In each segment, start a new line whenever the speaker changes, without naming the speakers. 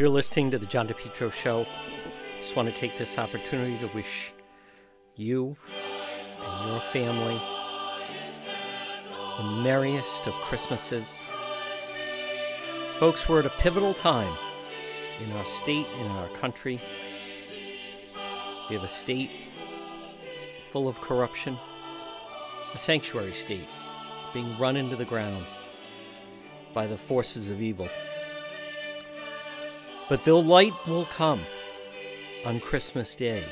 You're listening to the John DePetro Show. Just want to take this opportunity to wish you and your family the merriest of Christmases. Folks, we're at a pivotal time in our state and in our country. We have a state full of corruption, a sanctuary state being run into the ground by the forces of evil. But the light will come on Christmas Day,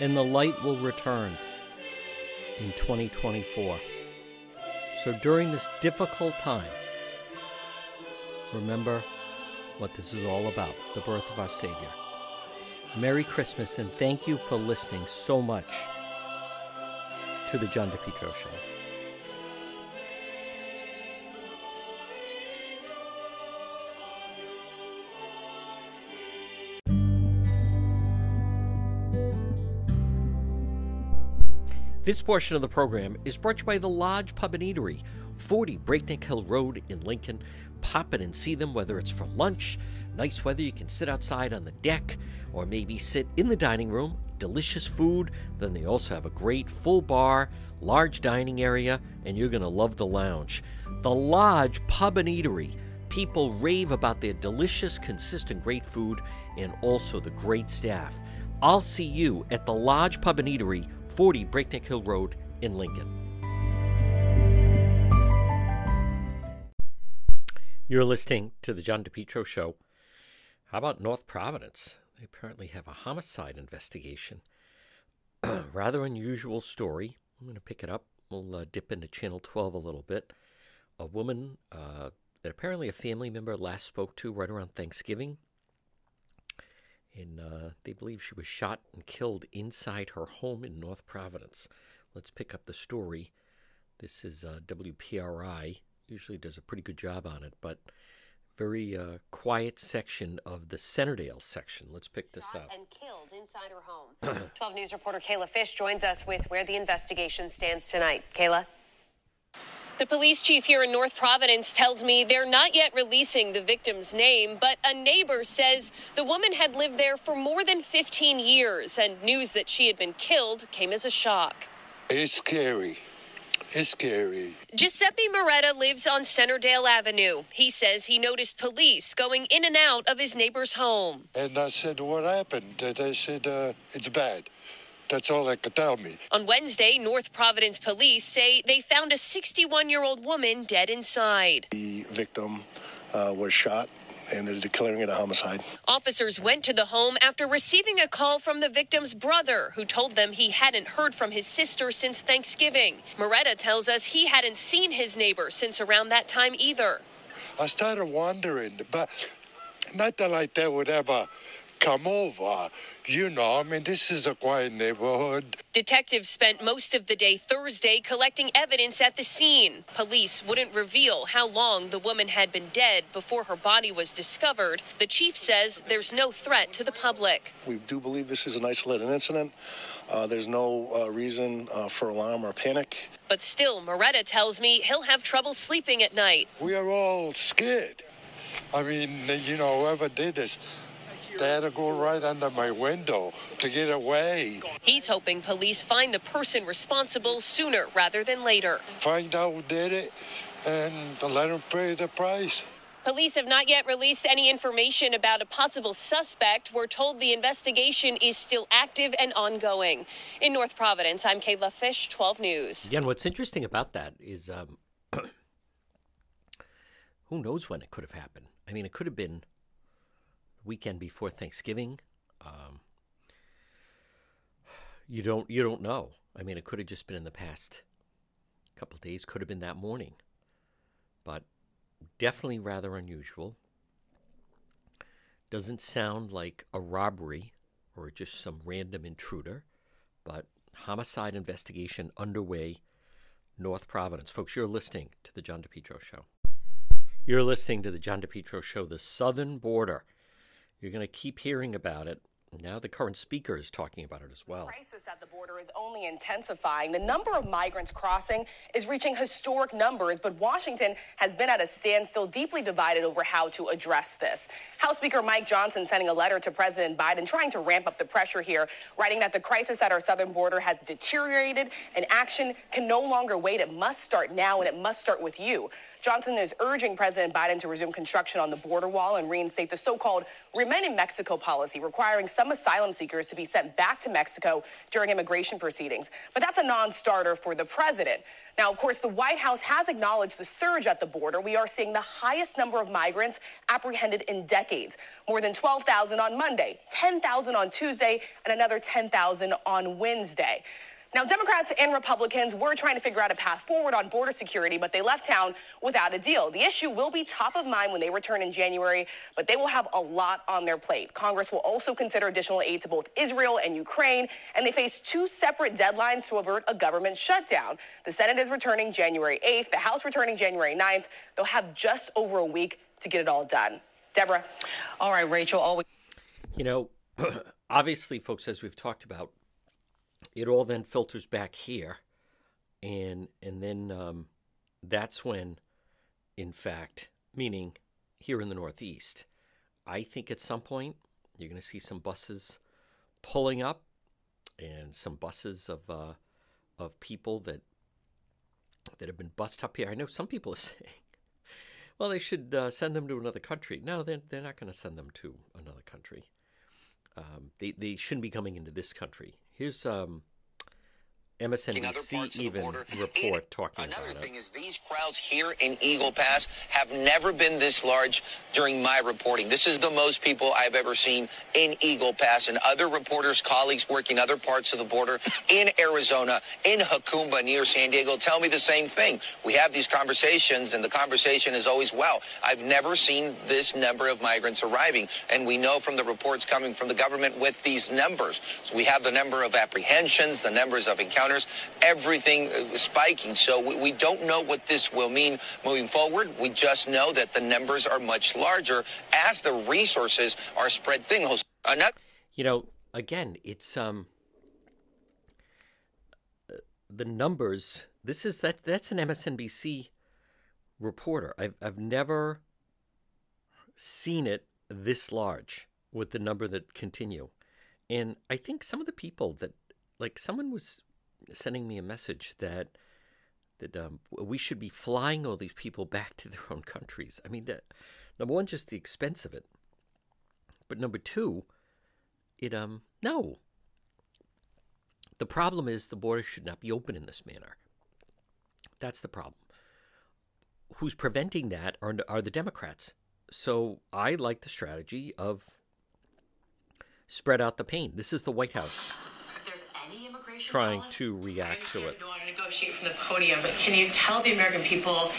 and the light will return in 2024. So during this difficult time, remember what this is all about the birth of our Savior. Merry Christmas, and thank you for listening so much to the John DePetro Show. This portion of the program is brought to you by the Lodge Pub and Eatery, 40 Breakneck Hill Road in Lincoln. Pop in and see them whether it's for lunch, nice weather, you can sit outside on the deck, or maybe sit in the dining room. Delicious food. Then they also have a great full bar, large dining area, and you're going to love the lounge. The Lodge Pub and Eatery. People rave about their delicious, consistent, great food and also the great staff. I'll see you at the Lodge Pub and Eatery 40 Breakneck Hill Road in Lincoln. You're listening to the John DePetro Show. How about North Providence? They apparently have a homicide investigation. Rather unusual story. I'm going to pick it up. We'll uh, dip into Channel 12 a little bit. A woman uh, that apparently a family member last spoke to right around Thanksgiving and uh, they believe she was shot and killed inside her home in North Providence. Let's pick up the story. This is uh, WPRI. Usually does a pretty good job on it, but very uh, quiet section of the Centerdale section. Let's pick this
Shot
up.
And killed inside her home. 12 News reporter Kayla Fish joins us with where the investigation stands tonight. Kayla? The police chief here in North Providence tells me they're not yet releasing the victim's name, but a neighbor says the woman had lived there for more than 15 years, and news that she had been killed came as a shock.
It's scary. It's scary.
Giuseppe Moretta lives on Centerdale Avenue. He says he noticed police going in and out of his neighbor's home.
And I said, What happened? And They said, uh, It's bad. That's all they could tell me.
On Wednesday, North Providence police say they found a 61 year old woman dead inside.
The victim uh, was shot, and they're declaring it a homicide.
Officers went to the home after receiving a call from the victim's brother, who told them he hadn't heard from his sister since Thanksgiving. Moretta tells us he hadn't seen his neighbor since around that time either.
I started wondering, but nothing like that would ever come over. You know, I mean, this is a quiet neighborhood.
Detectives spent most of the day Thursday collecting evidence at the scene. Police wouldn't reveal how long the woman had been dead before her body was discovered. The chief says there's no threat to the public.
We do believe this is an isolated incident. Uh, there's no uh, reason uh, for alarm or panic.
But still, Moretta tells me he'll have trouble sleeping at night.
We are all scared. I mean, you know, whoever did this, they had to go right under my window to get away.
He's hoping police find the person responsible sooner rather than later.
Find out who did it and let them pay the price.
Police have not yet released any information about a possible suspect. We're told the investigation is still active and ongoing. In North Providence, I'm Kayla Fish, 12 News.
Again, what's interesting about that is um, who knows when it could have happened. I mean, it could have been the weekend before Thanksgiving. Um, you don't you don't know. I mean, it could have just been in the past couple days. Could have been that morning, but definitely rather unusual. Doesn't sound like a robbery or just some random intruder, but homicide investigation underway, North Providence. Folks, you're listening to the John DePetro Show. You're listening to the John DePetro Show, the southern border. You're going to keep hearing about it now the current speaker is talking about it as well.
The crisis at the border is only intensifying. The number of migrants crossing is reaching historic numbers, but Washington has been at a standstill, deeply divided over how to address this. House Speaker Mike Johnson sending a letter to President Biden trying to ramp up the pressure here, writing that the crisis at our southern border has deteriorated and action can no longer wait. It must start now and it must start with you. Johnson is urging President Biden to resume construction on the border wall and reinstate the so called Remain in Mexico policy, requiring some asylum seekers to be sent back to Mexico during immigration proceedings. But that's a non starter for the president. Now, of course, the White House has acknowledged the surge at the border. We are seeing the highest number of migrants apprehended in decades more than 12,000 on Monday, 10,000 on Tuesday, and another 10,000 on Wednesday. Now, Democrats and Republicans were trying to figure out a path forward on border security, but they left town without a deal. The issue will be top of mind when they return in January, but they will have a lot on their plate. Congress will also consider additional aid to both Israel and Ukraine, and they face two separate deadlines to avert a government shutdown. The Senate is returning January 8th, the House returning January 9th. They'll have just over a week to get it all done. Deborah.
All right, Rachel, always.
You know, obviously, folks, as we've talked about, it all then filters back here, and and then um, that's when, in fact, meaning here in the Northeast, I think at some point you're going to see some buses pulling up, and some buses of uh, of people that that have been bussed up here. I know some people are saying, well, they should uh, send them to another country. No, they're, they're not going to send them to another country. Um, they, they shouldn't be coming into this country. Here's um, MSNBC even report talking
Another
about it.
Another thing is these crowds here in Eagle Pass have never been this large during my reporting. This is the most people I've ever seen in Eagle Pass and other reporters, colleagues working other parts of the border in Arizona, in Jacumba near San Diego tell me the same thing. We have these conversations and the conversation is always, wow, I've never seen this number of migrants arriving. And we know from the reports coming from the government with these numbers. So we have the number of apprehensions, the numbers of encounters, everything uh, spiking. So we, we don't know what this will mean moving forward. We just know that the numbers are much larger as the resources are spread thin.
You know, again, it's um uh, the numbers. This is that that's an MSNBC reporter. I've I've never seen it this large with the number that continue. And I think some of the people that like someone was sending me a message that that um, we should be flying all these people back to their own countries. I mean, that, number one, just the expense of it, but number two, it um no. The problem is the border should not be open in this manner. That's the problem. Who's preventing that are are the Democrats. So I like the strategy of spread out the pain. This is the White House
If there's any immigration
trying
policy-
to react to
I
it.
don't want to negotiate from the podium, but can you tell the American people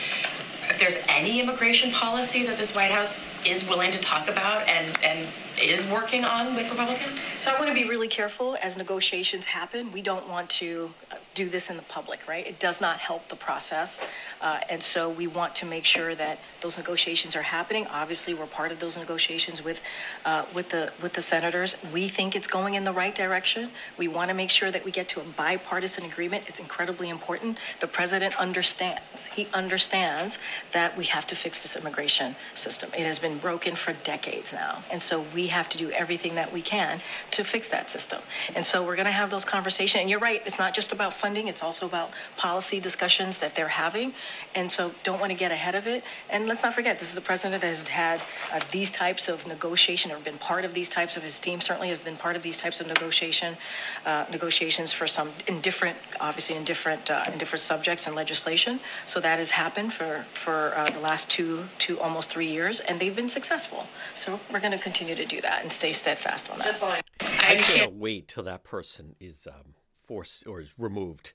if there's any immigration policy that this White House is willing to talk about and, and is working on with Republicans?
So I want to be really careful as negotiations happen. We don't want to uh, do this in the public, right? It does not help the process. Uh, and so we want to make sure that those negotiations are happening. Obviously, we're part of those negotiations with, uh, with, the, with the senators. We think it's going in the right direction. We want to make sure that we get to a bipartisan agreement. It's incredibly important. The president understands. He understands that we have to fix this immigration system. It has been broken for decades now. And so we have to do everything that we can to fix that system. And so we're going to have those conversations. And you're right, it's not just about funding, it's also about policy discussions that they're having. And so don't want to get ahead of it. And let's not forget, this is a president that has had uh, these types of negotiation or been part of these types of his team certainly has been part of these types of negotiation uh, negotiations for some in different obviously in different uh, in different subjects and legislation so that has happened for for uh, the last two two almost three years and they've been successful so we're going to continue to do that and stay steadfast on that
Just following. I
I
understand.
can't wait till that person is um, forced or is removed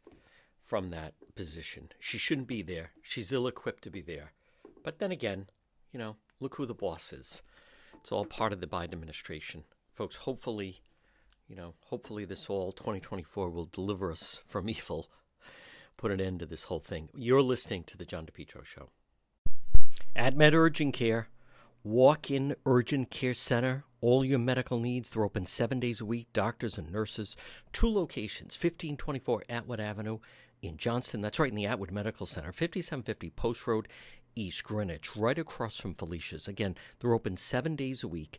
from that position. She shouldn't be there. She's ill equipped to be there. But then again, you know, look who the boss is. It's all part of the Biden administration. Folks, hopefully, you know, hopefully this all 2024 will deliver us from evil, put an end to this whole thing. You're listening to the John DePetro Show. At Med Urgent Care, walk in urgent care center all your medical needs. They're open seven days a week, doctors and nurses. Two locations 1524 Atwood Avenue in Johnston. That's right in the Atwood Medical Center, 5750 Post Road, East Greenwich, right across from Felicia's. Again, they're open seven days a week.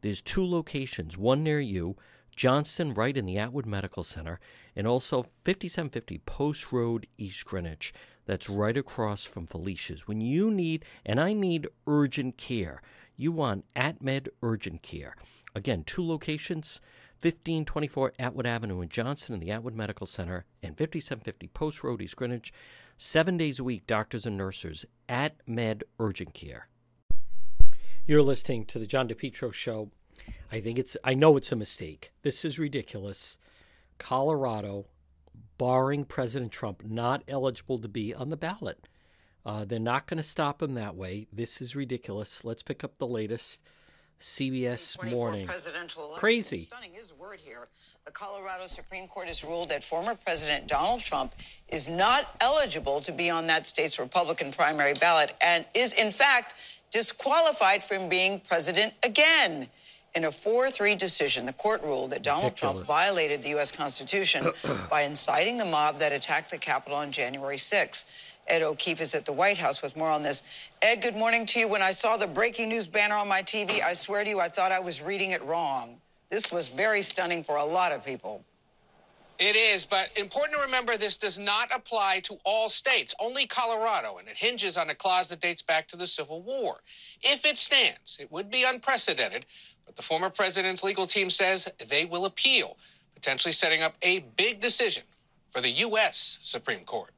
There's two locations, one near you, Johnston, right in the Atwood Medical Center, and also 5750 Post Road, East Greenwich. That's right across from Felicia's. When you need, and I need urgent care, you want AtMed Urgent Care. Again, two locations 1524 Atwood Avenue in Johnston in the Atwood Medical Center, and 5750 Post Road, East Greenwich. Seven days a week, doctors and nurses at Med Urgent Care. You're listening to the John DePetro show. I think it's I know it's a mistake. This is ridiculous. Colorado barring President Trump not eligible to be on the ballot. Uh, they're not going to stop him that way. This is ridiculous. Let's pick up the latest. CBS Morning. Crazy.
Stunning is word here. The Colorado Supreme Court has ruled that former President Donald Trump is not eligible to be on that state's Republican primary ballot and is, in fact, disqualified from being president again. In a 4 3 decision, the court ruled that Donald
Ridiculous.
Trump violated the U.S. Constitution by inciting the mob that attacked the Capitol on January 6. Ed O'Keefe is at the White House with more on this. Ed, good morning to you. When I saw the breaking news banner on my TV, I swear to you, I thought I was reading it wrong. This was very stunning for a lot of people.
It is, but important to remember this does not apply to all states, only Colorado, and it hinges on a clause that dates back to the Civil War. If it stands, it would be unprecedented, but the former president's legal team says they will appeal, potentially setting up a big decision for the U.S. Supreme Court.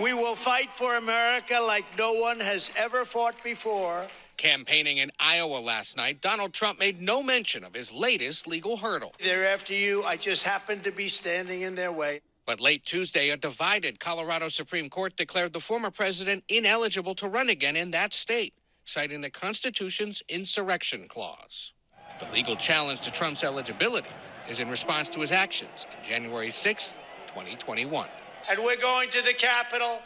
We will fight for America like no one has ever fought before.
Campaigning in Iowa last night, Donald Trump made no mention of his latest legal hurdle.
They're after you. I just happened to be standing in their way.
But late Tuesday, a divided Colorado Supreme Court declared the former president ineligible to run again in that state, citing the Constitution's insurrection clause. The legal challenge to Trump's eligibility is in response to his actions on January 6, 2021.
And we're going to the Capitol.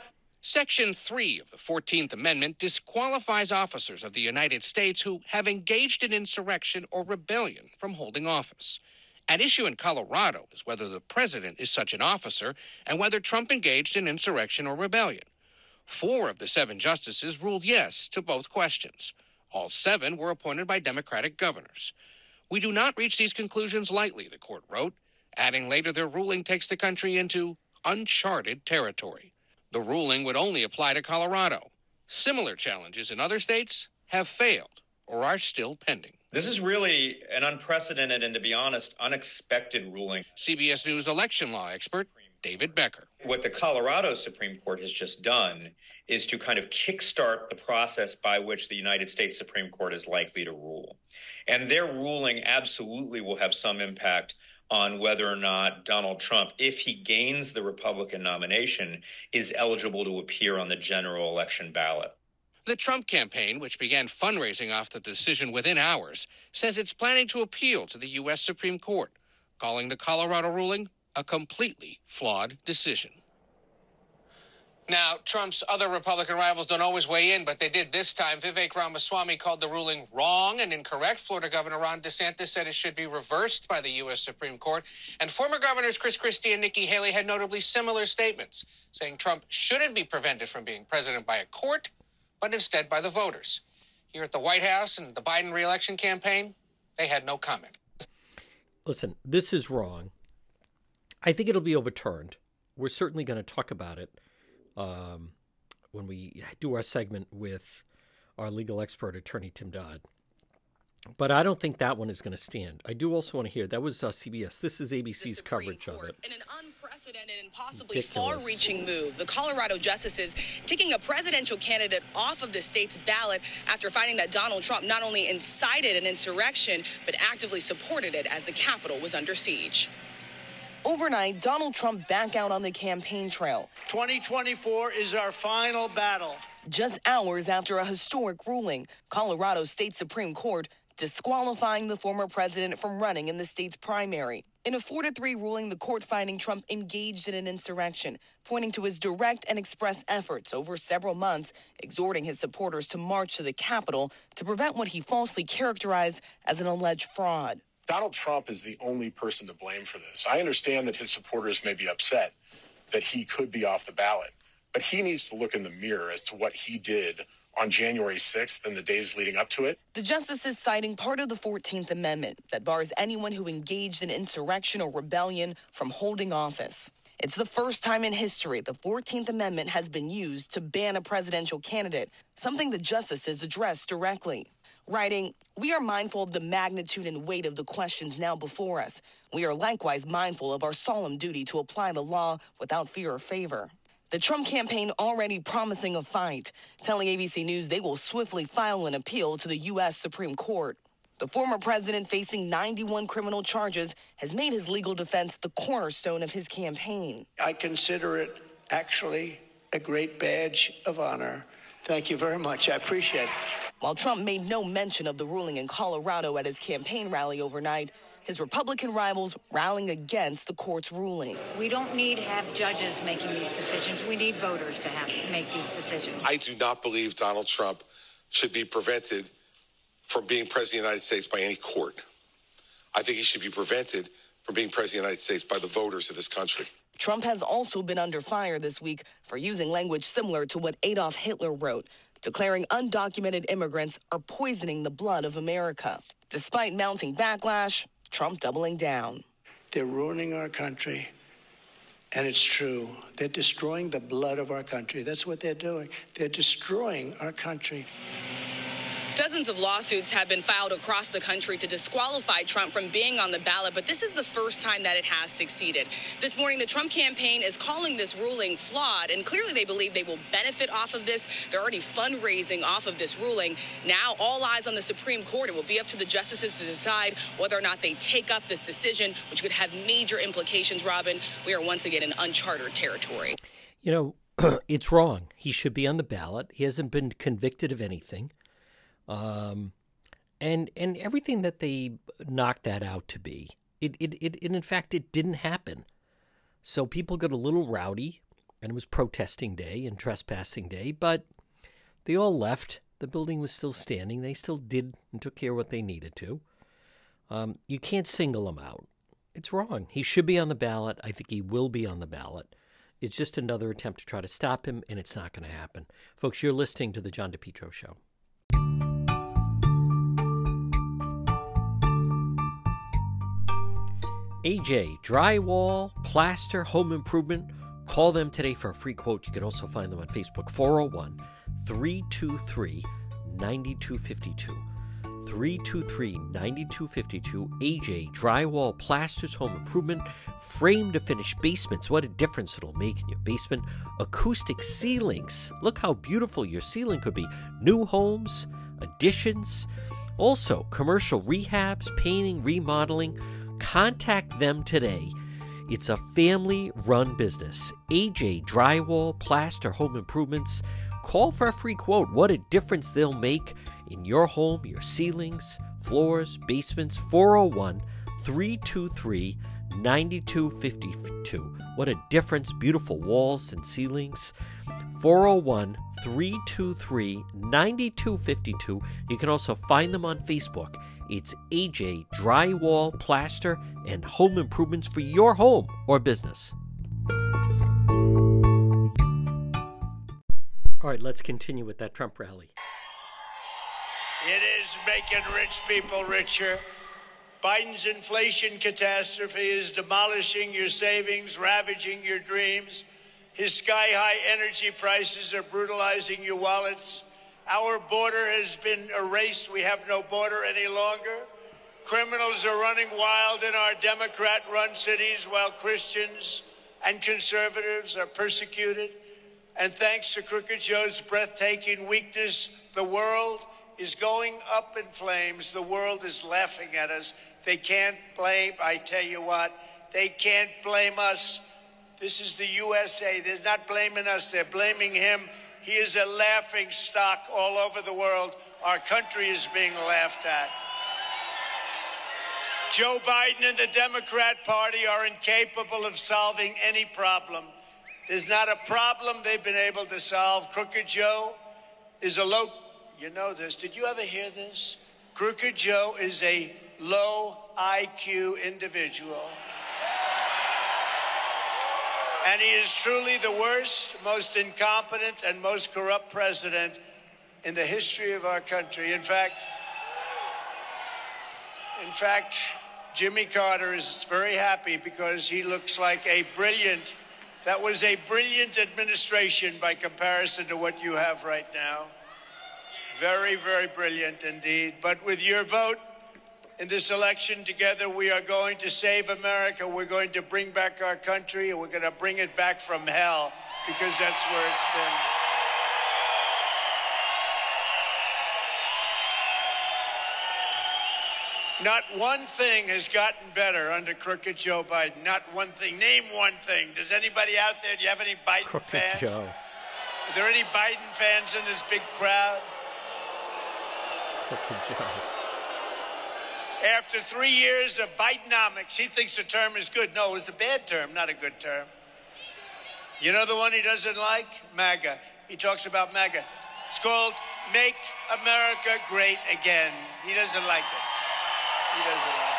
Section 3 of the 14th Amendment disqualifies officers of the United States who have engaged in insurrection or rebellion from holding office. At issue in Colorado is whether the president is such an officer and whether Trump engaged in insurrection or rebellion. Four of the seven justices ruled yes to both questions. All seven were appointed by Democratic governors. We do not reach these conclusions lightly, the court wrote, adding later their ruling takes the country into uncharted territory. The ruling would only apply to Colorado. Similar challenges in other states have failed or are still pending.
This is really an unprecedented and, to be honest, unexpected ruling.
CBS News election law expert David Becker.
What the Colorado Supreme Court has just done is to kind of kickstart the process by which the United States Supreme Court is likely to rule. And their ruling absolutely will have some impact on whether or not Donald Trump, if he gains the Republican nomination, is eligible to appear on the general election ballot.
The Trump campaign, which began fundraising off the decision within hours, says it's planning to appeal to the U.S. Supreme Court, calling the Colorado ruling a completely flawed decision. Now, Trump's other Republican rivals don't always weigh in, but they did this time. Vivek Ramaswamy called the ruling wrong and incorrect. Florida Governor Ron DeSantis said it should be reversed by the U.S. Supreme Court. And former governors Chris Christie and Nikki Haley had notably similar statements, saying Trump shouldn't be prevented from being president by a court, but instead by the voters. Here at the White House and the Biden reelection campaign, they had no comment.
Listen, this is wrong. I think it'll be overturned. We're certainly going to talk about it um, when we do our segment with our legal expert, attorney Tim Dodd. But I don't think that one is going to stand. I do also want to hear that was uh, CBS. This is ABC's coverage of it.
In an unprecedented and possibly far reaching move. The Colorado justices taking a presidential candidate off of the state's ballot after finding that Donald Trump not only incited an insurrection, but actively supported it as the Capitol was under siege. Overnight, Donald Trump back out on the campaign trail.
2024 is our final battle.
Just hours after a historic ruling, Colorado State Supreme Court disqualifying the former president from running in the state's primary. In a 4 to 3 ruling, the court finding Trump engaged in an insurrection, pointing to his direct and express efforts over several months, exhorting his supporters to march to the Capitol to prevent what he falsely characterized as an alleged fraud.
Donald Trump is the only person to blame for this. I understand that his supporters may be upset that he could be off the ballot, but he needs to look in the mirror as to what he did on January 6th and the days leading up to it.
The justices citing part of the 14th Amendment that bars anyone who engaged in insurrection or rebellion from holding office. It's the first time in history the 14th Amendment has been used to ban a presidential candidate, something the justices addressed directly. Writing, We are mindful of the magnitude and weight of the questions now before us. We are likewise mindful of our solemn duty to apply the law without fear or favor. The Trump campaign already promising a fight, telling ABC News they will swiftly file an appeal to the U.S. Supreme Court. The former president, facing 91 criminal charges, has made his legal defense the cornerstone of his campaign.
I consider it actually a great badge of honor. Thank you very much. I appreciate it.
While Trump made no mention of the ruling in Colorado at his campaign rally overnight, his Republican rivals rallying against the court's ruling.
We don't need to have judges making these decisions. We need voters to have make these decisions.
I do not believe Donald Trump should be prevented from being president of the United States by any court. I think he should be prevented from being president of the United States by the voters of this country.
Trump has also been under fire this week for using language similar to what Adolf Hitler wrote, declaring undocumented immigrants are poisoning the blood of America. Despite mounting backlash, Trump doubling down.
They're ruining our country. And it's true. They're destroying the blood of our country. That's what they're doing. They're destroying our country.
Dozens of lawsuits have been filed across the country to disqualify Trump from being on the ballot, but this is the first time that it has succeeded. This morning, the Trump campaign is calling this ruling flawed, and clearly they believe they will benefit off of this. They're already fundraising off of this ruling. Now, all eyes on the Supreme Court. It will be up to the justices to decide whether or not they take up this decision, which could have major implications, Robin. We are once again in uncharted territory.
You know, it's wrong. He should be on the ballot. He hasn't been convicted of anything. Um, and and everything that they knocked that out to be, it, it, it, in fact it didn't happen. So people got a little rowdy, and it was protesting day and trespassing day, but they all left. The building was still standing. They still did and took care of what they needed to. Um, you can't single him out. It's wrong. He should be on the ballot. I think he will be on the ballot. It's just another attempt to try to stop him, and it's not going to happen. Folks, you're listening to The John DePetro Show. AJ Drywall, Plaster, Home Improvement. Call them today for a free quote. You can also find them on Facebook 401 323 9252. 323 9252. AJ Drywall, Plasters, Home Improvement, frame to finish basements. What a difference it'll make in your basement. Acoustic ceilings. Look how beautiful your ceiling could be. New homes, additions. Also, commercial rehabs, painting, remodeling. Contact them today. It's a family run business. AJ Drywall, Plaster, Home Improvements. Call for a free quote. What a difference they'll make in your home, your ceilings, floors, basements. 401 323 9252. What a difference. Beautiful walls and ceilings. 401 323 9252. You can also find them on Facebook. It's AJ Drywall, Plaster, and Home Improvements for your home or business. All right, let's continue with that Trump rally.
It is making rich people richer. Biden's inflation catastrophe is demolishing your savings, ravaging your dreams. His sky high energy prices are brutalizing your wallets. Our border has been erased. We have no border any longer. Criminals are running wild in our Democrat run cities while Christians and conservatives are persecuted. And thanks to Crooked Joe's breathtaking weakness, the world is going up in flames. The world is laughing at us. They can't blame, I tell you what, they can't blame us. This is the USA. They're not blaming us, they're blaming him. He is a laughing stock all over the world. Our country is being laughed at. Joe Biden and the Democrat Party are incapable of solving any problem. There's not a problem they've been able to solve. Crooked Joe is a low, you know this. Did you ever hear this? Crooked Joe is a low IQ individual. And he is truly the worst, most incompetent, and most corrupt president in the history of our country. In fact, in fact, Jimmy Carter is very happy because he looks like a brilliant, that was a brilliant administration by comparison to what you have right now. Very, very brilliant indeed. But with your vote, in this election together, we are going to save America. We're going to bring back our country, and we're going to bring it back from hell because that's where it's been. Not one thing has gotten better under crooked Joe Biden. Not one thing. Name one thing. Does anybody out there, do you have any Biden
Crooked
fans?
Joe.
Are there any Biden fans in this big crowd?
Crooked Joe.
After three years of Bidenomics, he thinks the term is good. No, it's a bad term, not a good term. You know the one he doesn't like? MAGA. He talks about MAGA. It's called Make America Great Again. He doesn't like it. He doesn't like it.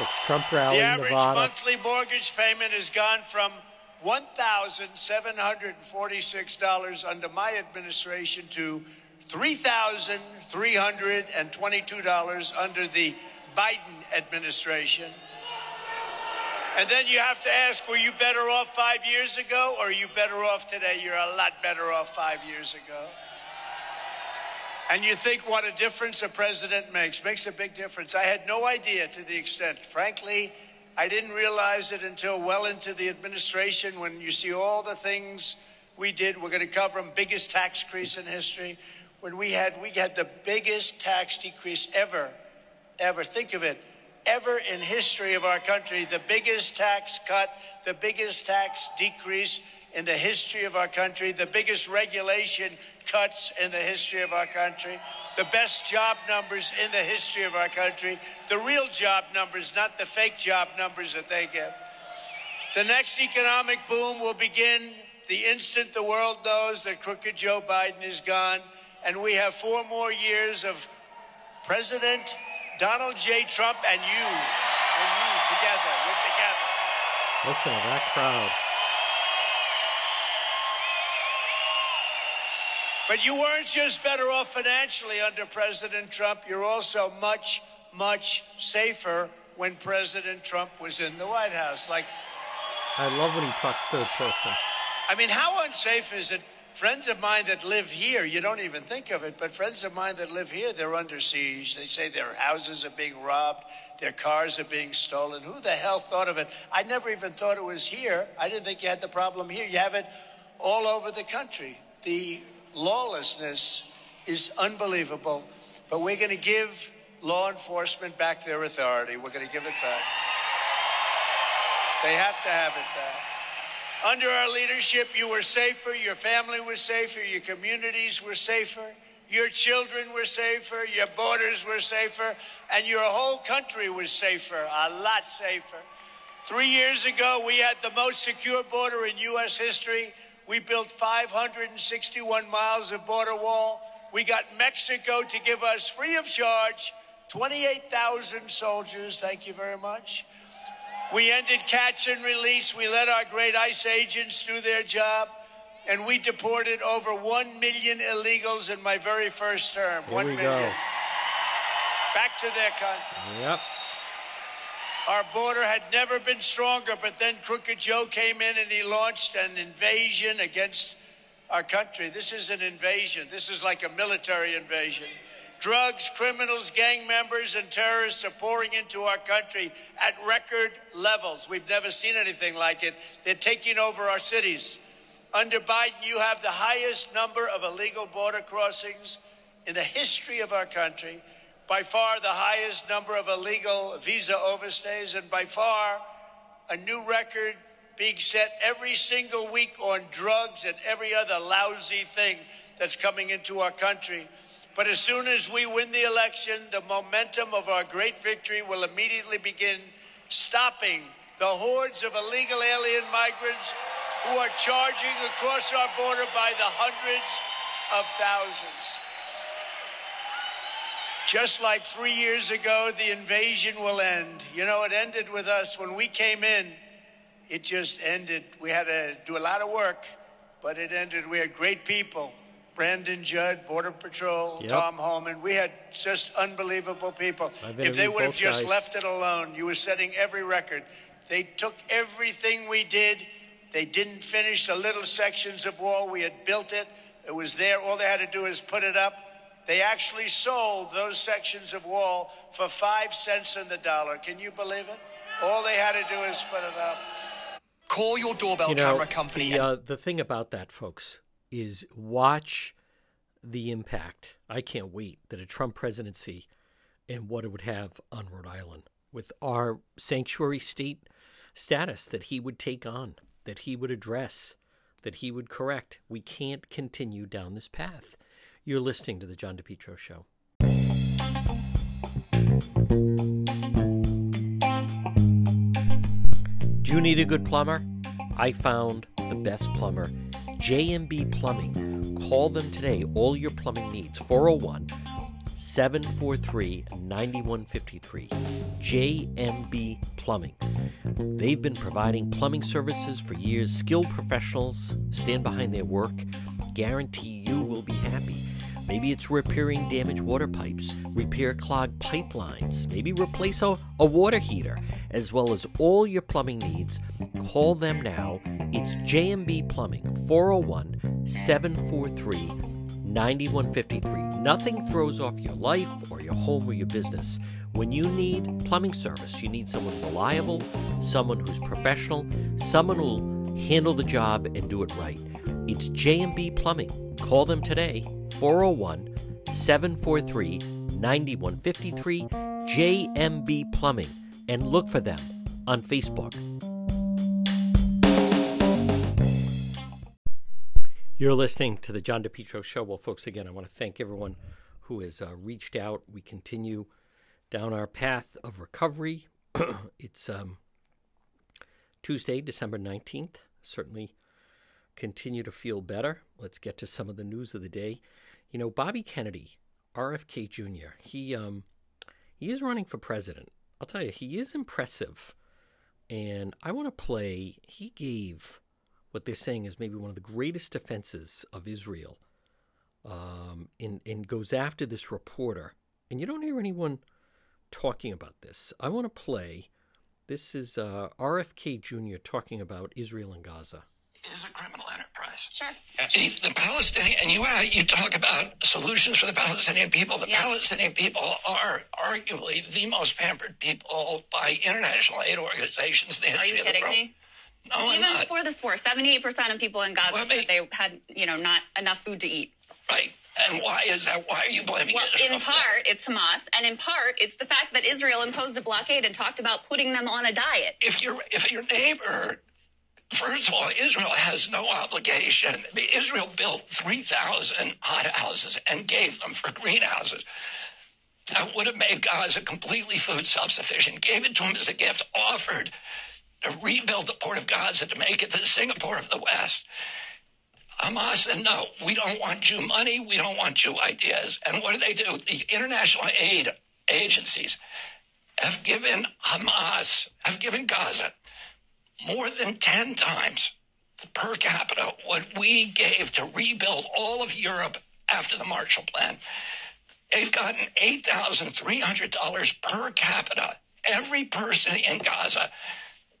It's Trump rally
The average
Nevada.
monthly mortgage payment has gone from $1,746 under my administration to $3,322 under the Biden administration. And then you have to ask, were you better off five years ago or are you better off today? You're a lot better off five years ago. And you think what a difference a president makes. Makes a big difference. I had no idea to the extent, frankly, I didn't realize it until well into the administration when you see all the things we did. We're going to cover them. Biggest tax increase in history. When we had we had the biggest tax decrease ever, ever. Think of it. Ever in history of our country, the biggest tax cut, the biggest tax decrease in the history of our country, the biggest regulation cuts in the history of our country, the best job numbers in the history of our country, the real job numbers, not the fake job numbers that they give. The next economic boom will begin the instant the world knows that crooked Joe Biden is gone, and we have four more years of President Donald J. Trump and you, and you together. We're together.
Listen to that crowd.
But you weren't just better off financially under President Trump. You're also much, much safer when President Trump was in the White House. Like,
I love when he talks third person.
I mean, how unsafe is it? Friends of mine that live here, you don't even think of it, but friends of mine that live here, they're under siege. They say their houses are being robbed, their cars are being stolen. Who the hell thought of it? I never even thought it was here. I didn't think you had the problem here. You have it all over the country. The lawlessness is unbelievable, but we're going to give law enforcement back their authority. We're going to give it back. They have to have it back. Under our leadership, you were safer, your family was safer, your communities were safer, your children were safer, your borders were safer, and your whole country was safer, a lot safer. Three years ago, we had the most secure border in U.S. history. We built 561 miles of border wall. We got Mexico to give us free of charge 28,000 soldiers. Thank you very much. We ended catch and release. We let our great ICE agents do their job. And we deported over 1 million illegals in my very first term.
Here
One
we
million.
go.
Back to their country.
Yep.
Our border had never been stronger, but then Crooked Joe came in and he launched an invasion against our country. This is an invasion. This is like a military invasion. Drugs, criminals, gang members, and terrorists are pouring into our country at record levels. We've never seen anything like it. They're taking over our cities. Under Biden, you have the highest number of illegal border crossings in the history of our country, by far the highest number of illegal visa overstays, and by far a new record being set every single week on drugs and every other lousy thing that's coming into our country. But as soon as we win the election, the momentum of our great victory will immediately begin stopping the hordes of illegal alien migrants who are charging across our border by the hundreds of thousands. Just like three years ago, the invasion will end. You know, it ended with us when we came in. It just ended. We had to do a lot of work, but it ended. We had great people. Brandon Judd, Border Patrol,
Yep.
Tom Homan. We had just unbelievable people. If they would have just
guys.
left it alone, you were setting every record. They took everything we did. They didn't finish the little sections of wall. We had built it. It was there. All they had to do is put it up. They actually sold those sections of wall for five cents in the dollar. Can you believe it? All they had to do is put it up.
Call your doorbell
you know,
camera company.
The, uh, the thing about that, folks, is watch the impact. I can't wait that a Trump presidency and what it would have on Rhode Island with our sanctuary state status that he would take on, that he would address, that he would correct. We can't continue down this path. You're listening to the John DePetro Show. Do you need a good plumber? I found the best plumber, JMB Plumbing. Call them today. All your plumbing needs. 401 743 9153. JMB Plumbing. They've been providing plumbing services for years. Skilled professionals stand behind their work. Guarantee you will be happy. Maybe it's repairing damaged water pipes, repair clogged pipelines, maybe replace a, a water heater, as well as all your plumbing needs. Call them now. It's JMB Plumbing, 401 743 9153. Nothing throws off your life or your home or your business. When you need plumbing service, you need someone reliable, someone who's professional, someone who'll handle the job and do it right. It's JMB Plumbing. Call them today, 401 743 9153, JMB Plumbing, and look for them on Facebook. You're listening to the John DePetro Show. Well, folks, again, I want to thank everyone who has uh, reached out. We continue down our path of recovery. it's um, Tuesday, December 19th. Certainly continue to feel better. Let's get to some of the news of the day. You know, Bobby Kennedy, RFK Jr., he, um, he is running for president. I'll tell you, he is impressive. And I want to play, he gave what they're saying is maybe one of the greatest defenses of Israel um, and, and goes after this reporter. And you don't hear anyone talking about this. I want to play. This is uh, RFK Jr. talking about Israel and Gaza.
Is a criminal enterprise. Sure. See, the Palestinian, and you uh, you talk about solutions for the Palestinian people. The Palestinian people are arguably the most pampered people by international aid organizations. in The
Are
history
you
of the
kidding
world.
me?
No, I'm
Even
not.
before this war, 78% of people in Gaza said they had, you know, not enough food to eat.
Right. And why is that? Why are you blaming
Well,
Israel?
in part, it's Hamas, and in part, it's the fact that Israel imposed a blockade and talked about putting them on a diet.
if your if your neighbor first of all israel has no obligation israel built 3000 hot houses and gave them for greenhouses that would have made gaza completely food self-sufficient gave it to them as a gift offered to rebuild the port of gaza to make it the singapore of the west Hamas said, no, we don't want you money, we don't want you ideas. And what do they do? The international aid agencies have given Hamas, have given Gaza more than 10 times the per capita what we gave to rebuild all of Europe after the Marshall Plan. They've gotten $8,300 per capita, every person in Gaza.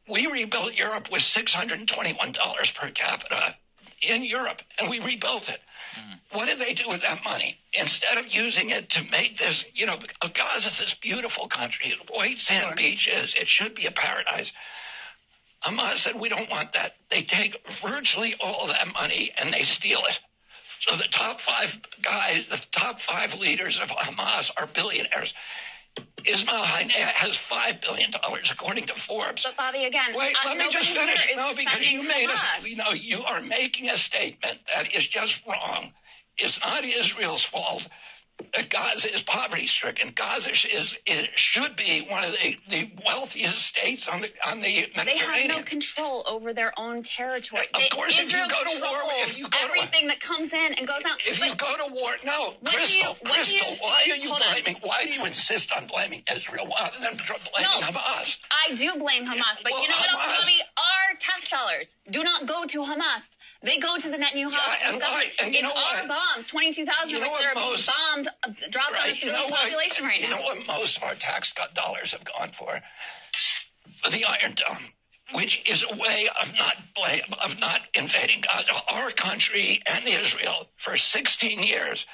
We rebuilt Europe with $621 per capita in Europe and we rebuilt it. Mm-hmm. What did they do with that money? Instead of using it to make this, you know, Gaza is this beautiful country, white sand beaches, it should be a paradise. Hamas said, we don't want that. They take virtually all of that money and they steal it. So the top five guys, the top five leaders of Hamas are billionaires. Ismail Haniyeh has five billion dollars, according to Forbes.
But Bobby, again,
Wait,
uh,
let me just finish. No, because you made a,
Hamas.
you know, you are making a statement that is just wrong. It's not Israel's fault that Gaza is poverty stricken. Gaza is, is should be one of the, the wealthiest states on the on the Mediterranean.
They have no control over their own territory.
Of
They-
course, if you go to war- if you go to-
everything that comes in and goes out.
If you go to war, no, Krystal,
you- do you
Krystal, why are you
hold on.
blaming? Why do you insist on blaming Israel rather than blaming
No.
Hamas?
I do blame Hamas, but
Well,
you know what else,
Hamas-
Bobby? Our tax dollars do not go to Hamas. They go to the Netanyahu
Yeah, and why- and you
it's
know
our
what?
bombs, 22,000
You
of which are
most-
bombed, uh, dropped on the
Right, you know
civilian
what?
population right
you
now.
know what most of our tax cut dollars have gone for? For the Iron Dome, which is a way of not of not invading Gaza. Our country and Israel for 16 years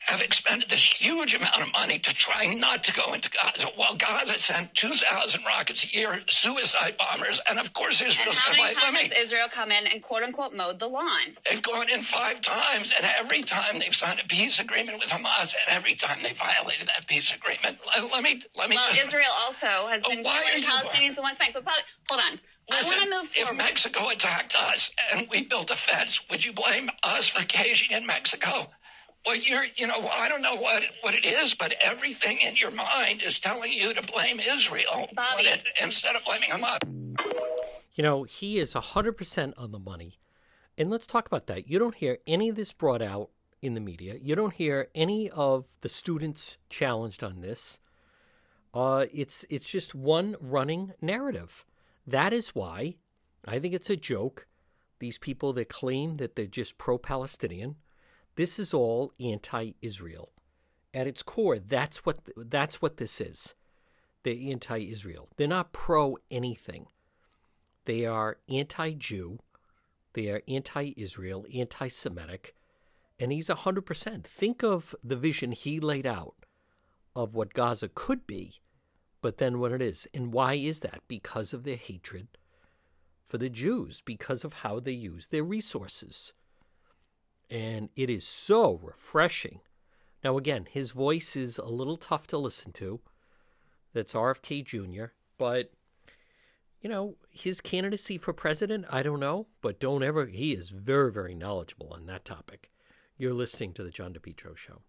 have expended this huge amount of money to try not to go into Gaza. While Gaza sent 2,000 rockets a year, suicide bombers, and of course
And
Israel's
how many times
me.
Israel come in and quote unquote mowed the lawn?
They've gone in five times, and every time they've signed a peace agreement with Hamas, and every time they violated that peace agreement. Let, let me let me
Well,
just.
Israel also has
Oh,
been
why
killing Palestinians in West Bank. But Bobby, hold on. I
Listen,
want to move
if. Mexico attacked us and we built a fence, would you blame us for caging in Mexico? Well, you're, you know, I don't know what what it is, but everything in your mind is telling you to blame Israel when it, instead of blaming Hamas.
You know, he is 100% on the money. And let's talk about that. You don't hear any of this brought out in the media. You don't hear any of the students challenged on this. Uh, it's it's just one running narrative. That is why I think it's a joke. These people that claim that they're just pro-Palestinian, this is all anti-Israel. At its core, that's what that's what this is. They're anti-Israel. They're not pro anything. They are anti Jew. They are anti Israel, anti Semitic. And he's 100%. Think of the vision he laid out of what Gaza could be, but then what it is. And why is that? Because of their hatred for the Jews, because of how they use their resources. And it is so refreshing. Now, again, his voice is a little tough to listen to. That's RFK Jr., but you know, his candidacy for president, I don't know, but don't ever, he is very, very knowledgeable on that topic. You're listening to The John DePetro Show.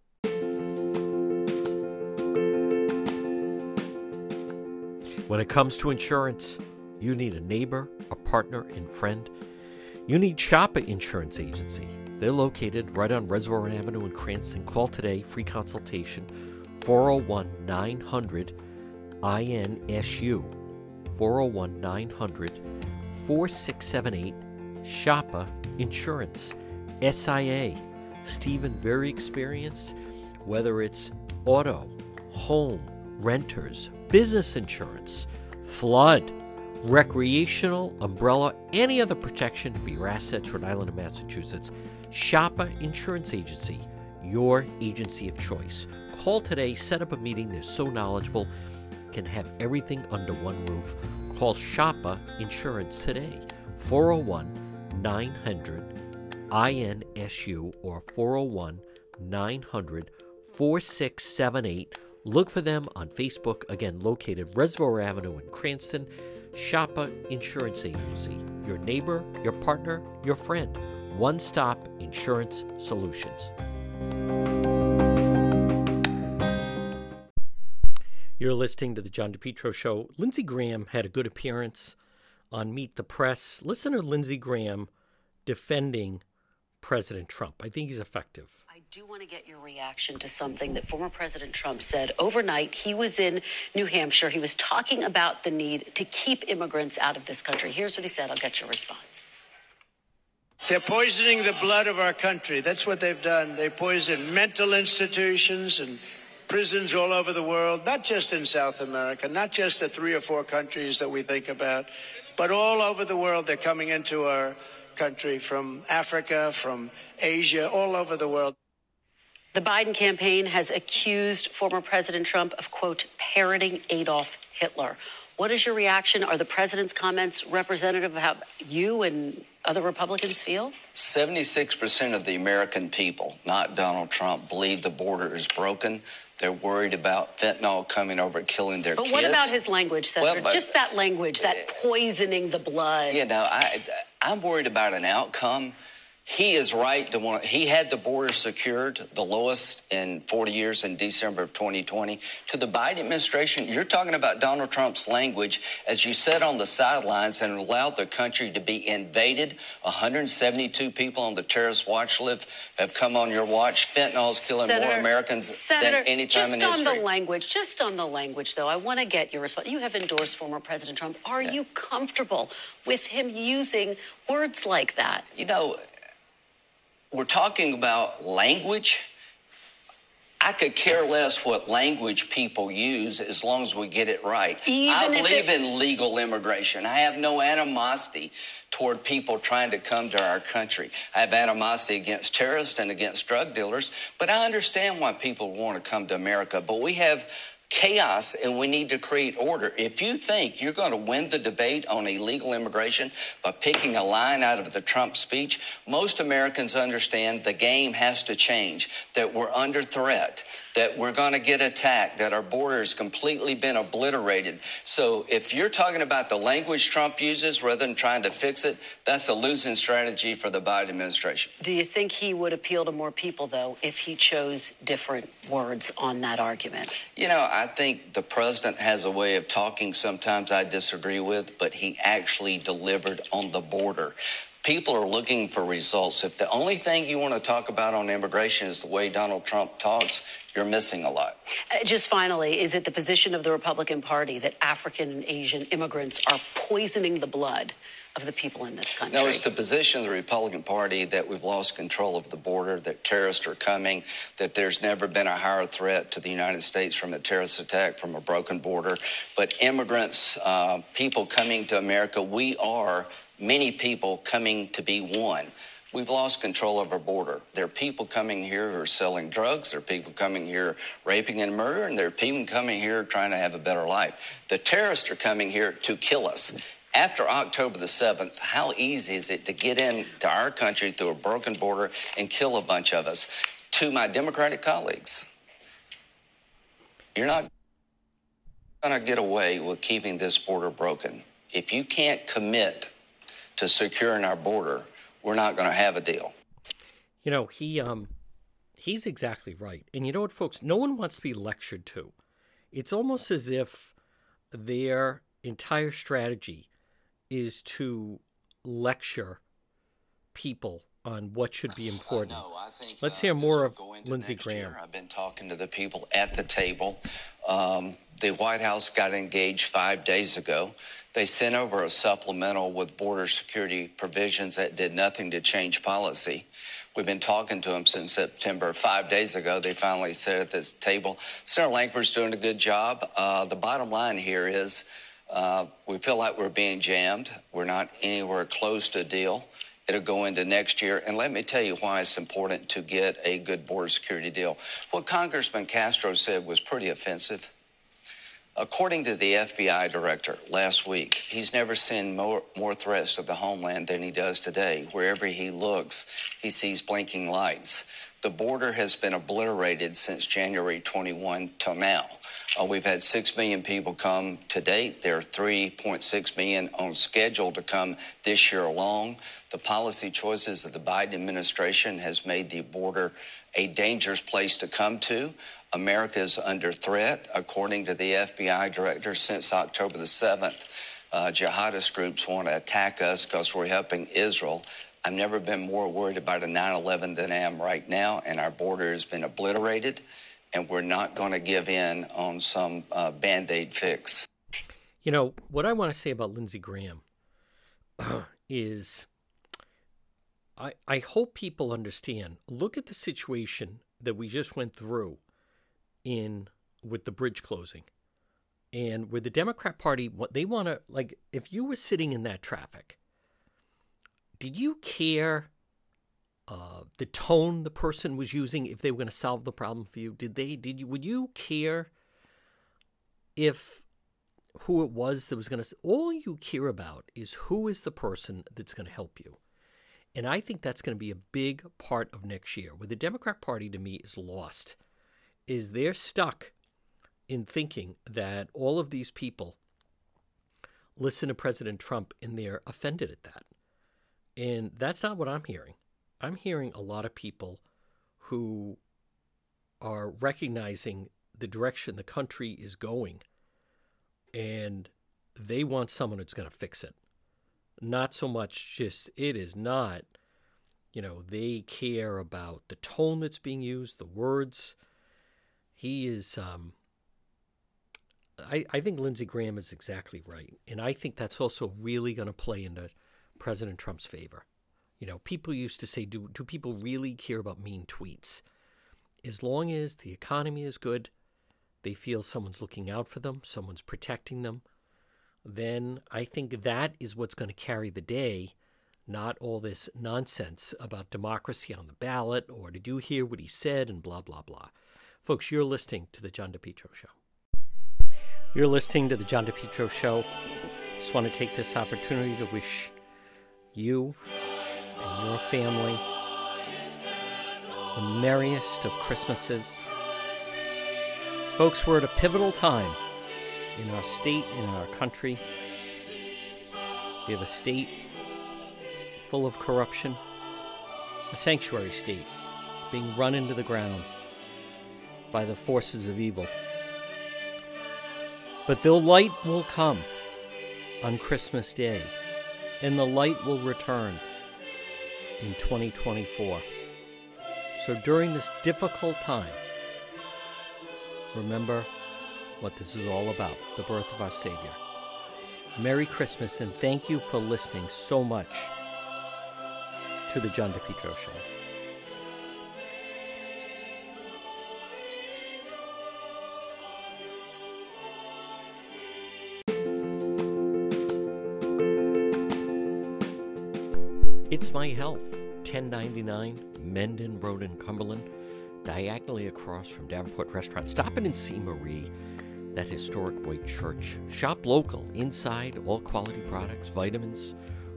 When it comes to insurance, you need a neighbor, a partner, and friend. You need Shoppa Insurance Agency. They're located right on Reservoir Avenue in Cranston. Call today, free consultation, 401 900 INSU. 401 900 4678 Shoppa Insurance SIA. Stephen, very experienced, whether it's auto, home, renters, business insurance, flood, recreational, umbrella, any other protection for your assets, Rhode Island and Massachusetts. Shoppa Insurance Agency, your agency of choice. Call today, set up a meeting. They're so knowledgeable can have everything under one roof. Call Shoppa Insurance today, 401 900 INSU or 401 900 4678. Look for them on Facebook, again, located Reservoir Avenue in Cranston. Shoppa Insurance Agency, your neighbor, your partner, your friend. One stop insurance solutions. You're listening to the John DePetro Show. Lindsey Graham had a good appearance on Meet the Press. Listen to Lindsey Graham defending President Trump. I think he's effective.
Do want to get your reaction to something that former President Trump said overnight. He was in New Hampshire. He was talking about the need to keep immigrants out of this country. Here's what he said. I'll get your response.
They're poisoning the blood of our country. That's what they've done. They poison mental institutions and prisons all over the world, not just in South America, not just the three or four countries that we think about, but all over the world. They're coming into our country from Africa, from Asia, all over the world.
The Biden campaign has accused former President Trump of, quote, parroting Adolf Hitler. What is your reaction? Are the president's comments representative of how you and other Republicans feel?
76% of the American people, not Donald Trump, believe the border is broken. They're worried about fentanyl coming over, killing their
but
kids.
But what about his language, Senator?
Well, but-
Just that language, that poisoning the blood.
You know, I, I'm worried about an outcome. He is right to want. He had the border secured, the lowest in 40 years in December of 2020. To the Biden administration, you're talking about Donald Trump's language as you sat on the sidelines and allowed the country to be invaded. 172 people on the terrorist watch list have come on your watch. Fentanyl is killing more Americans
Senator,
than any time
just
in
on
history.
the language, just on the language, though, I want to get your response. You have endorsed former President Trump. Are you comfortable with him using words like that?
You know, we're talking about language. I could care less what language people use as long as we get it right.
Even
I believe
it-
in legal immigration. I have no animosity toward people trying to come to our country. I have animosity against terrorists and against drug dealers, but I understand why people want to come to America. But we have chaos and we need to create order. If you think you're going to win the debate on illegal immigration by picking a line out of the Trump speech, most Americans understand the game has to change, that we're under threat, that we're going to get attacked, that our border has completely been obliterated. So if you're talking about the language Trump uses rather than trying to fix it, that's a losing strategy for the Biden administration.
Do you think he would appeal to more people, though, if he chose different words on that argument?
You know, I think the president has a way of talking sometimes I disagree with, but he actually delivered on the border. People are looking for results. If the only thing you want to talk about on immigration is the way Donald Trump talks, you're missing a lot.
Uh, just finally, is it the position of the Republican Party that African and Asian immigrants are poisoning the blood of the people in this country?
No, it's the position of the Republican Party that we've lost control of the border, that terrorists are coming, that there's never been a higher threat to the United States from a terrorist attack from a broken border. But immigrants, uh, people coming to America, we are many people coming to be one. We've lost control of our border. There are people coming here who are selling drugs. There are people coming here raping and murdering. there are people coming here trying to have a better life. The terrorists are coming here to kill us. After October the 7th, how easy is it to get into our country through a broken border and kill a bunch of us? To my Democratic colleagues, you're not going to get away with keeping this border broken. If you can't commit to securing our border, we're not going to have a deal.
You know, he um he's exactly right. And you know what, folks? No one wants to be lectured to. It's almost as if their entire strategy is to lecture people on what should be important. Let's hear more of Lindsey Graham.
I've been talking to the people at the table. Um, the White House got engaged five days ago. They sent over a supplemental with border security provisions that did nothing to change policy. We've been talking to them since September. Five days ago, they finally said at this table, Senator Langford's doing a good job. Uh, the bottom line here is uh, we feel like we're being jammed. We're not anywhere close to a deal. It'll go into next year. And let me tell you why it's important to get a good border security deal. What Congressman Castro said was pretty offensive. According to the FBI director last week, he's never seen more, more threats to the homeland than he does today. Wherever he looks, he sees blinking lights. The border has been obliterated since January 21 till now. Uh, we've had 6 million people come to date. There are 3.6 million on schedule to come this year alone. The policy choices of the Biden administration has made the border a dangerous place to come to. America is under threat, according to the FBI director, since October the 7th. Uh, jihadist groups want to attack us because we're helping Israel. I've never been more worried about a 9 11 than I am right now, and our border has been obliterated, and we're not going to give in on some uh, band aid fix.
You know, what I want to say about Lindsey Graham is I, I hope people understand. Look at the situation that we just went through in with the bridge closing. And with the Democrat Party, what they want to like if you were sitting in that traffic, did you care uh, the tone the person was using if they were going to solve the problem for you? Did they? Did you? Would you care if who it was that was going to? All you care about is who is the person that's going to help you. And I think that's going to be a big part of next year. Where the Democrat Party to me is lost, is they're stuck in thinking that all of these people listen to President Trump and they're offended at that. And that's not what I'm hearing. I'm hearing a lot of people who are recognizing the direction the country is going and they want someone who's going to fix it. Not so much just, it is not, you know, they care about the tone that's being used, the words. He is, um, I, I think Lindsey Graham is exactly right. And I think that's also really going to play into President Trump's favor. You know, people used to say, do, do people really care about mean tweets? As long as the economy is good, they feel someone's looking out for them, someone's protecting them, then I think that is what's going to carry the day, not all this nonsense about democracy on the ballot or did you hear what he said and blah, blah, blah. Folks, you're listening to The John DePetro Show. You're listening to The John DePetro Show. Just want to take this opportunity to wish you and your family the merriest of Christmases. Folks, we're at a pivotal time in our state, and in our country. We have a state full of corruption, a sanctuary state being run into the ground by the forces of evil. But the light will come on Christmas Day, and the light will return in 2024. So during this difficult time, remember what this is all about the birth of our Savior. Merry Christmas, and thank you for listening so much to The John DePetro Show. It's My Health, 1099 Mendon Road in Cumberland, diagonally across from Davenport Restaurant. Stop in and see Marie, that historic white church. Shop local, inside, all quality products, vitamins,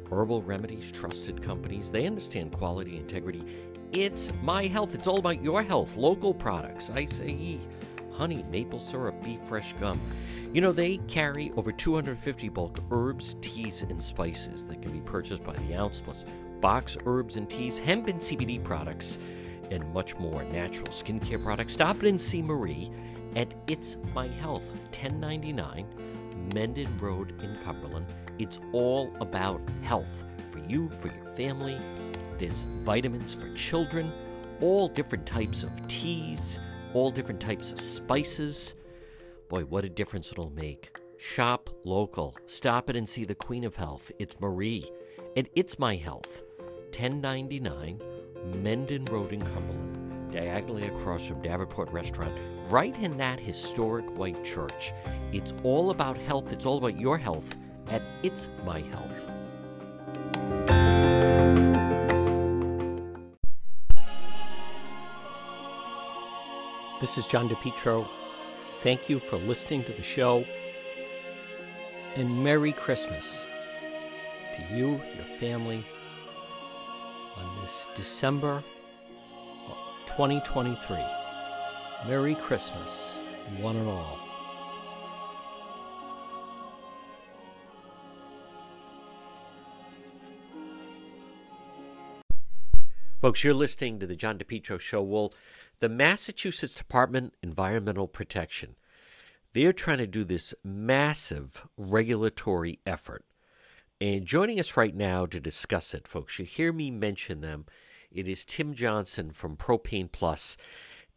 herbal remedies, trusted companies. They understand quality, integrity. It's My Health. It's all about your health. Local products, acai, honey, maple syrup, beef fresh gum. You know, they carry over 250 bulk herbs, teas, and spices that can be purchased by the ounce, plus box herbs and teas, hemp and CBD products, and much more natural skincare products. Stop in and see Marie at It's My Health, 1099 Mendon Road in Cumberland. It's all about health for you, for your family. There's vitamins for children, all different types of teas, all different types of spices. Boy, what a difference it'll make. Shop local. Stop it and see the Queen of Health. It's Marie. And It's My Health. 1099 Mendon Road in Cumberland, diagonally across from Davenport Restaurant, right in that historic white church. It's all about health, it's all about your health at It's My Health. This is John DePetro. Thank you for listening to the show. And Merry Christmas to you, your family, this December uh, 2023. Merry Christmas, one and all. Folks, you're listening to the John DePetro Show. Well, the Massachusetts Department Environmental Protection, they're trying to do this massive regulatory effort and joining us right now to discuss it, folks, you hear me mention them. It is Tim Johnson from Propane Plus.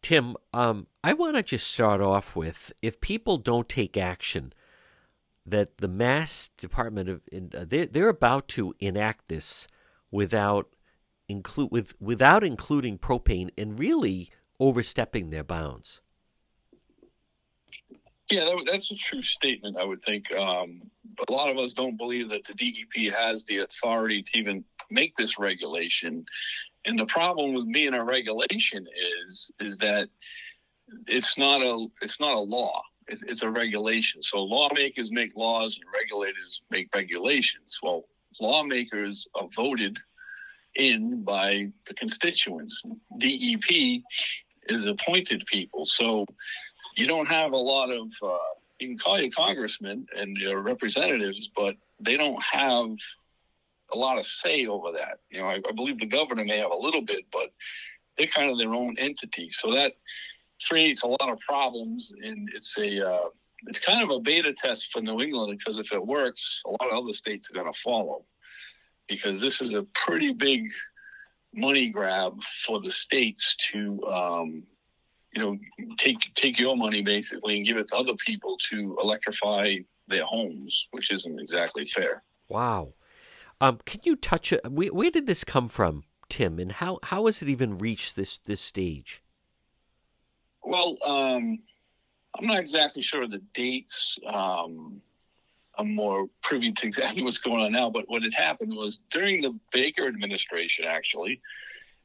Tim, um, I want to just start off with if people don't take action, that the Mass Department of uh, they're, they're about to enact this without include with without including propane and really overstepping their bounds.
Yeah, that, that's a true statement. I would think. Um, a lot of us don't believe that the DEP has the authority to even make this regulation. And the problem with being a regulation is is that it's not a it's not a law. It's, it's a regulation. So lawmakers make laws and regulators make regulations. Well, lawmakers are voted in by the constituents. DEP is appointed people. So you don't have a lot of, uh, you can call you congressmen and your representatives, but they don't have a lot of say over that. You know, I, I believe the governor may have a little bit, but they're kind of their own entity. So that creates a lot of problems, and it's a uh, it's kind of a beta test for New England because if it works, a lot of other states are going to follow because this is a pretty big money grab for the states to um, you know take take your money basically and give it to other people to electrify their homes, which isn't exactly fair.
Wow. Um, can you touch? Where, where did this come from, Tim, and how how has it even reached this this stage?
Well, um, I'm not exactly sure of the dates. Um, I'm more privy to exactly what's going on now. But what had happened was during the Baker administration, actually,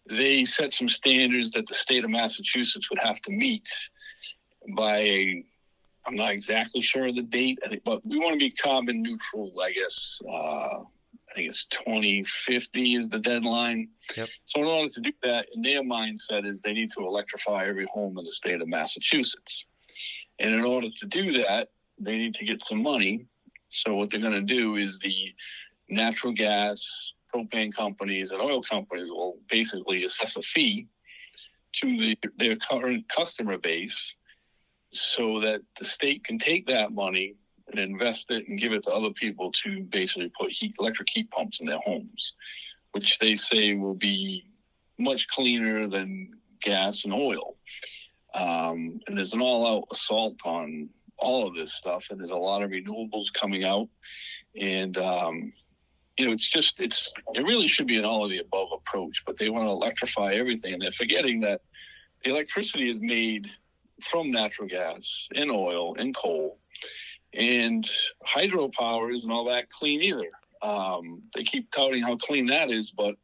they set some standards that the state of Massachusetts would have to meet by. I'm not exactly sure of the date, but we want to be carbon neutral. I guess uh, I think it's 2050 is the deadline.
Yep.
So in order to do that, in their mindset is they need to electrify every home in the state of Massachusetts. And in order to do that, they need to get some money. So what they're going to do is the natural gas, propane companies, and oil companies will basically assess a fee to the, their current customer base so that the state can take that money and invest it and give it to other people to basically put heat, electric heat pumps in their homes, which they say will be much cleaner than gas and oil. Um, and there's an all-out assault on all of this stuff, and there's a lot of renewables coming out, and um, you know, it's just it's it really should be an all of the above approach, but they want to electrify everything, and they're forgetting that the electricity is made from natural gas and oil and coal, and hydropower isn't all that clean either. Um, they keep touting how clean that is, but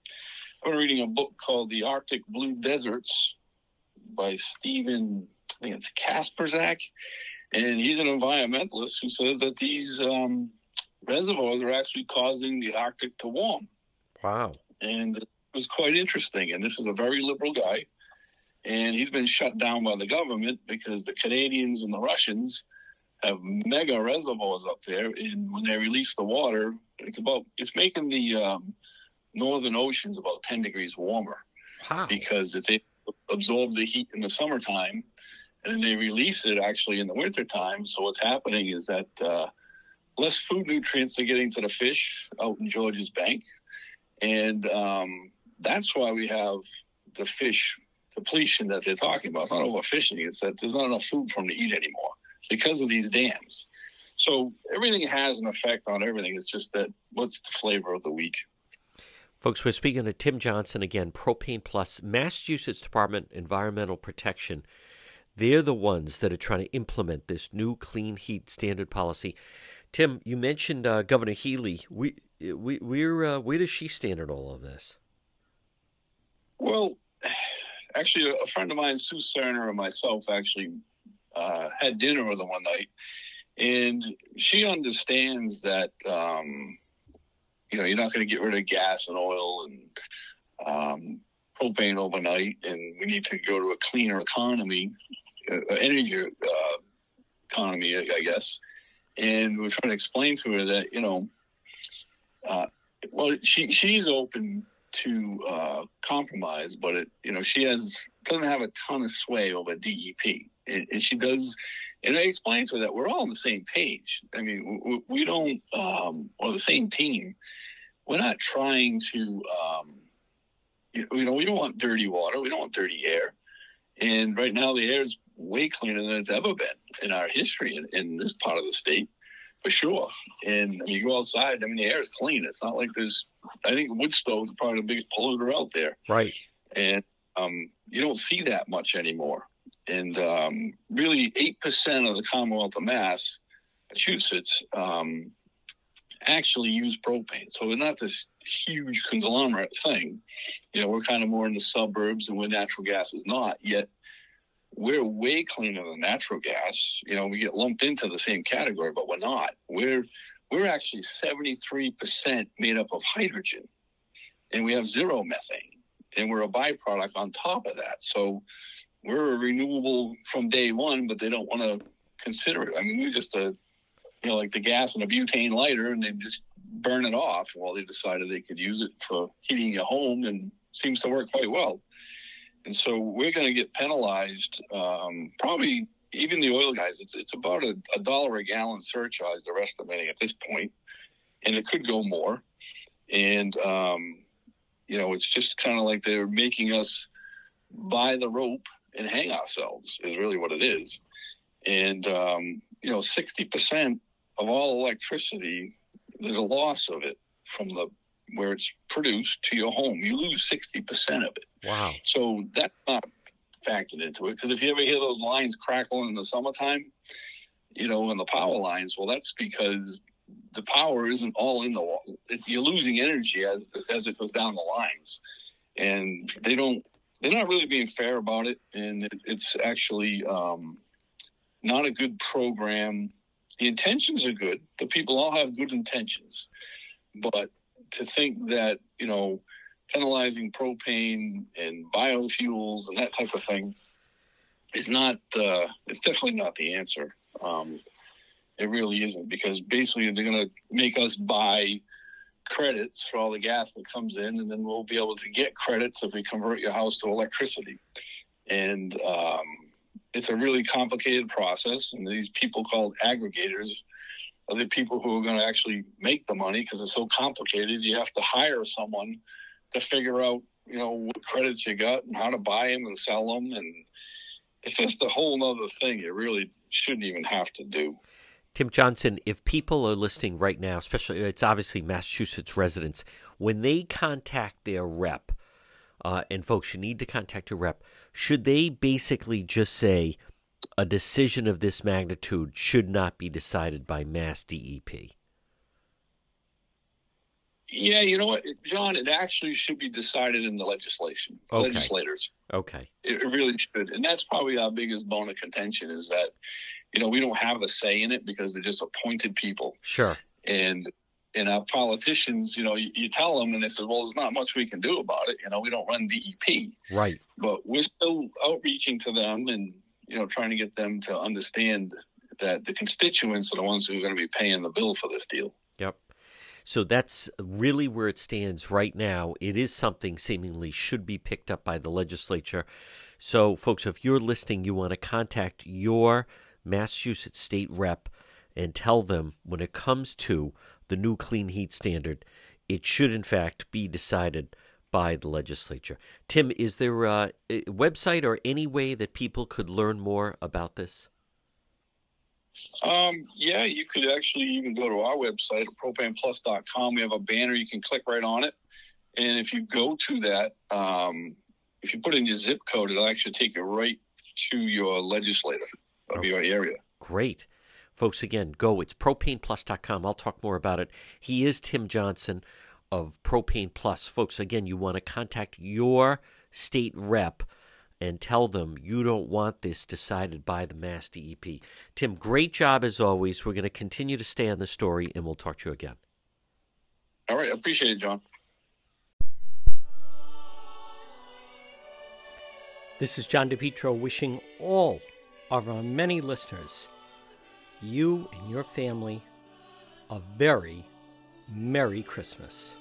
I'm reading a book called The Arctic Blue Deserts by Stephen, I think it's Kasperzak, and he's an environmentalist who says that these um, reservoirs are actually causing the Arctic to warm.
Wow.
And it was quite interesting. And this is a very liberal guy. And he's been shut down by the government because the Canadians and the Russians have mega reservoirs up there. And when they release the water, it's about, it's making the um, northern oceans about 10 degrees warmer.
Wow.
Because it's able to absorb the heat in the summertime and then they release it actually in the wintertime. So what's happening is that uh, less food nutrients are getting to the fish out in Georges Bank, and um, that's why we have the fish depletion that they're talking about. It's not overfishing; it's that there's not enough food for them to eat anymore because of these dams. So everything has an effect on everything. It's just that what's the flavor of the week?
Folks, we're speaking to Tim Johnson again, Propane Plus, Massachusetts Department Environmental Protection. They're the ones that are trying to implement this new clean heat standard policy. Tim, you mentioned uh, Governor Healey. We, we, we're, uh, where does she stand in all of this?
Well, actually, a friend of mine, Sue Cerner, and myself actually uh, had dinner with her one night, and she understands that um, you know you're not going to get rid of gas and oil and um, propane overnight, and we need to go to a cleaner economy uh, energy uh, economy, I guess. And we're trying to explain to her that you know, uh, well, she she's open to uh, compromise, but it you know she has doesn't have a ton of sway over DEP, and, and she does. And I explained to her that we're all on the same page. I mean, we, we don't, um, or the same team. We're not trying to, um, you know, we don't want dirty water. We don't want dirty air. And right now, the air is way cleaner than it's ever been in our history in, in this part of the state, for sure. And you go outside, I mean, the air is clean. It's not like there's, I think wood stoves are probably the biggest polluter out there.
Right.
And um, you don't see that much anymore. and um, really eight percent of the Commonwealth of Mass, Massachusetts, um, actually use propane. So we're not this huge conglomerate thing. You know, we're kind of more in the suburbs and where natural gas is not. Yet we're way cleaner than natural gas. You know, we get lumped into the same category, but we're not. We're we're actually 73% made up of hydrogen, and we have zero methane, and we're a byproduct on top of that. So we're a renewable from day one, but they don't want to consider it. I mean, we're just a you know, like the gas in a butane lighter, and they just burn it off. Well, they decided they could use it for heating a home, and seems to work quite well. And so we're going to get penalized. Um, probably even the oil guys. It's it's about a, a dollar a gallon surcharge. They're estimating at this point, and it could go more. And um, you know, it's just kind of like they're making us buy the rope and hang ourselves. Is really what it is. And um, you know, sixty percent of all electricity, there's a loss of it from the where it's produced to your home. You lose 60% of it.
Wow.
So that's not factored into it. Because if you ever hear those lines crackling in the summertime, you know, in the power lines, well, that's because the power isn't all in the, wall. you're losing energy as, as it goes down the lines. And they don't, they're not really being fair about it. And it, it's actually um, not a good program the intentions are good. The people all have good intentions, but to think that you know penalizing propane and biofuels and that type of thing is not uh, it's definitely not the answer. Um, it really isn't because basically they're going to make us buy credits for all the gas that comes in, and then we'll be able to get credits if we convert your house to electricity. And um, it's a really complicated process, and these people called aggregators are the people who are going to actually make the money because it's so complicated. You have to hire someone to figure out, you know, what credits you got and how to buy them and sell them, and it's just a whole other thing. You really shouldn't even have to do.
Tim Johnson, if people are listening right now, especially it's obviously Massachusetts residents, when they contact their rep, uh, and folks, you need to contact your rep. Should they basically just say a decision of this magnitude should not be decided by Mass DEP?
Yeah, you know what, John? It actually should be decided in the legislation, okay. legislators.
Okay.
It, really should, and that's probably our biggest bone of contention is that, you know, we don't have a say in it because they're just appointed people.
Sure.
And and our politicians, you know, you, you, tell them and they say, well, there's not much we can do about it. You know, we don't run DEP.
Right.
But we're still outreaching to them and, you know, trying to get them to understand that the constituents are the ones who are going to be paying the bill for this deal.
Yep. So that's really where it stands right now. It is something seemingly should be picked up by the legislature. So, folks, if you're listening, you want to contact your Massachusetts state rep and tell them when it comes to the new clean heat standard, it should in fact be decided by the legislature. Tim, is there a, website or any way that people could learn more about this?
Um, yeah, you could actually even go to our website, propaneplus.com. We have a banner. You can click right on it. And if you go to that, um, if you put in your zip code, it'll actually take you right to your legislator of your area.
Great. Folks, again, go. It's propaneplus.com. I'll talk more about it. He is Tim Johnson of Propane Plus. Folks, again, you want to contact your state rep and tell them you don't want this decided by the Mass DEP. Tim, great job as always. We're going to continue to stay on the story and we'll talk to you again.
All right. Appreciate it, John.
This is John DePetro wishing all of our many listeners you and your family a very Merry Christmas.